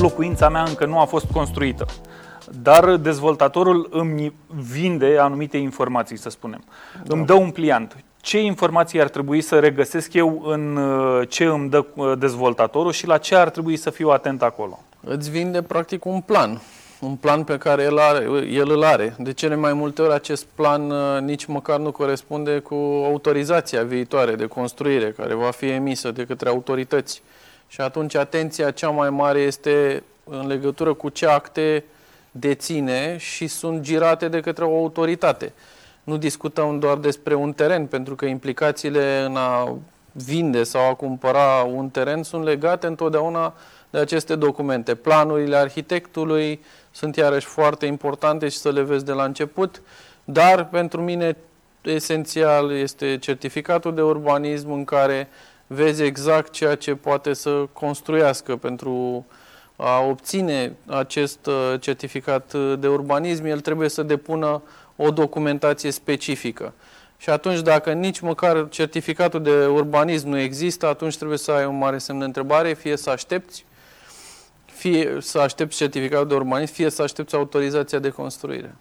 locuința mea încă nu a fost construită. Dar dezvoltatorul îmi vinde anumite informații, să spunem. Da. Îmi dă un pliant. Ce informații ar trebui să regăsesc eu în uh, ce îmi dă uh, dezvoltatorul și la ce ar trebui să fiu atent acolo? Îți vinde practic un plan un plan pe care el, are, el îl are. De cele mai multe ori acest plan uh, nici măcar nu corespunde cu autorizația viitoare de construire care va fi emisă de către autorități. Și atunci atenția cea mai mare este în legătură cu ce acte deține și sunt girate de către o autoritate. Nu discutăm doar despre un teren, pentru că implicațiile în a vinde sau a cumpăra un teren sunt legate întotdeauna de aceste documente. Planurile arhitectului sunt iarăși foarte importante și să le vezi de la început, dar pentru mine esențial este certificatul de urbanism în care vezi exact ceea ce poate să construiască pentru a obține acest uh, certificat de urbanism, el trebuie să depună o documentație specifică. Și atunci, dacă nici măcar certificatul de urbanism nu există, atunci trebuie să ai un mare semn de întrebare, fie să aștepți fie să aștepți certificatul de urbanism, fie să aștepți autorizația de construire.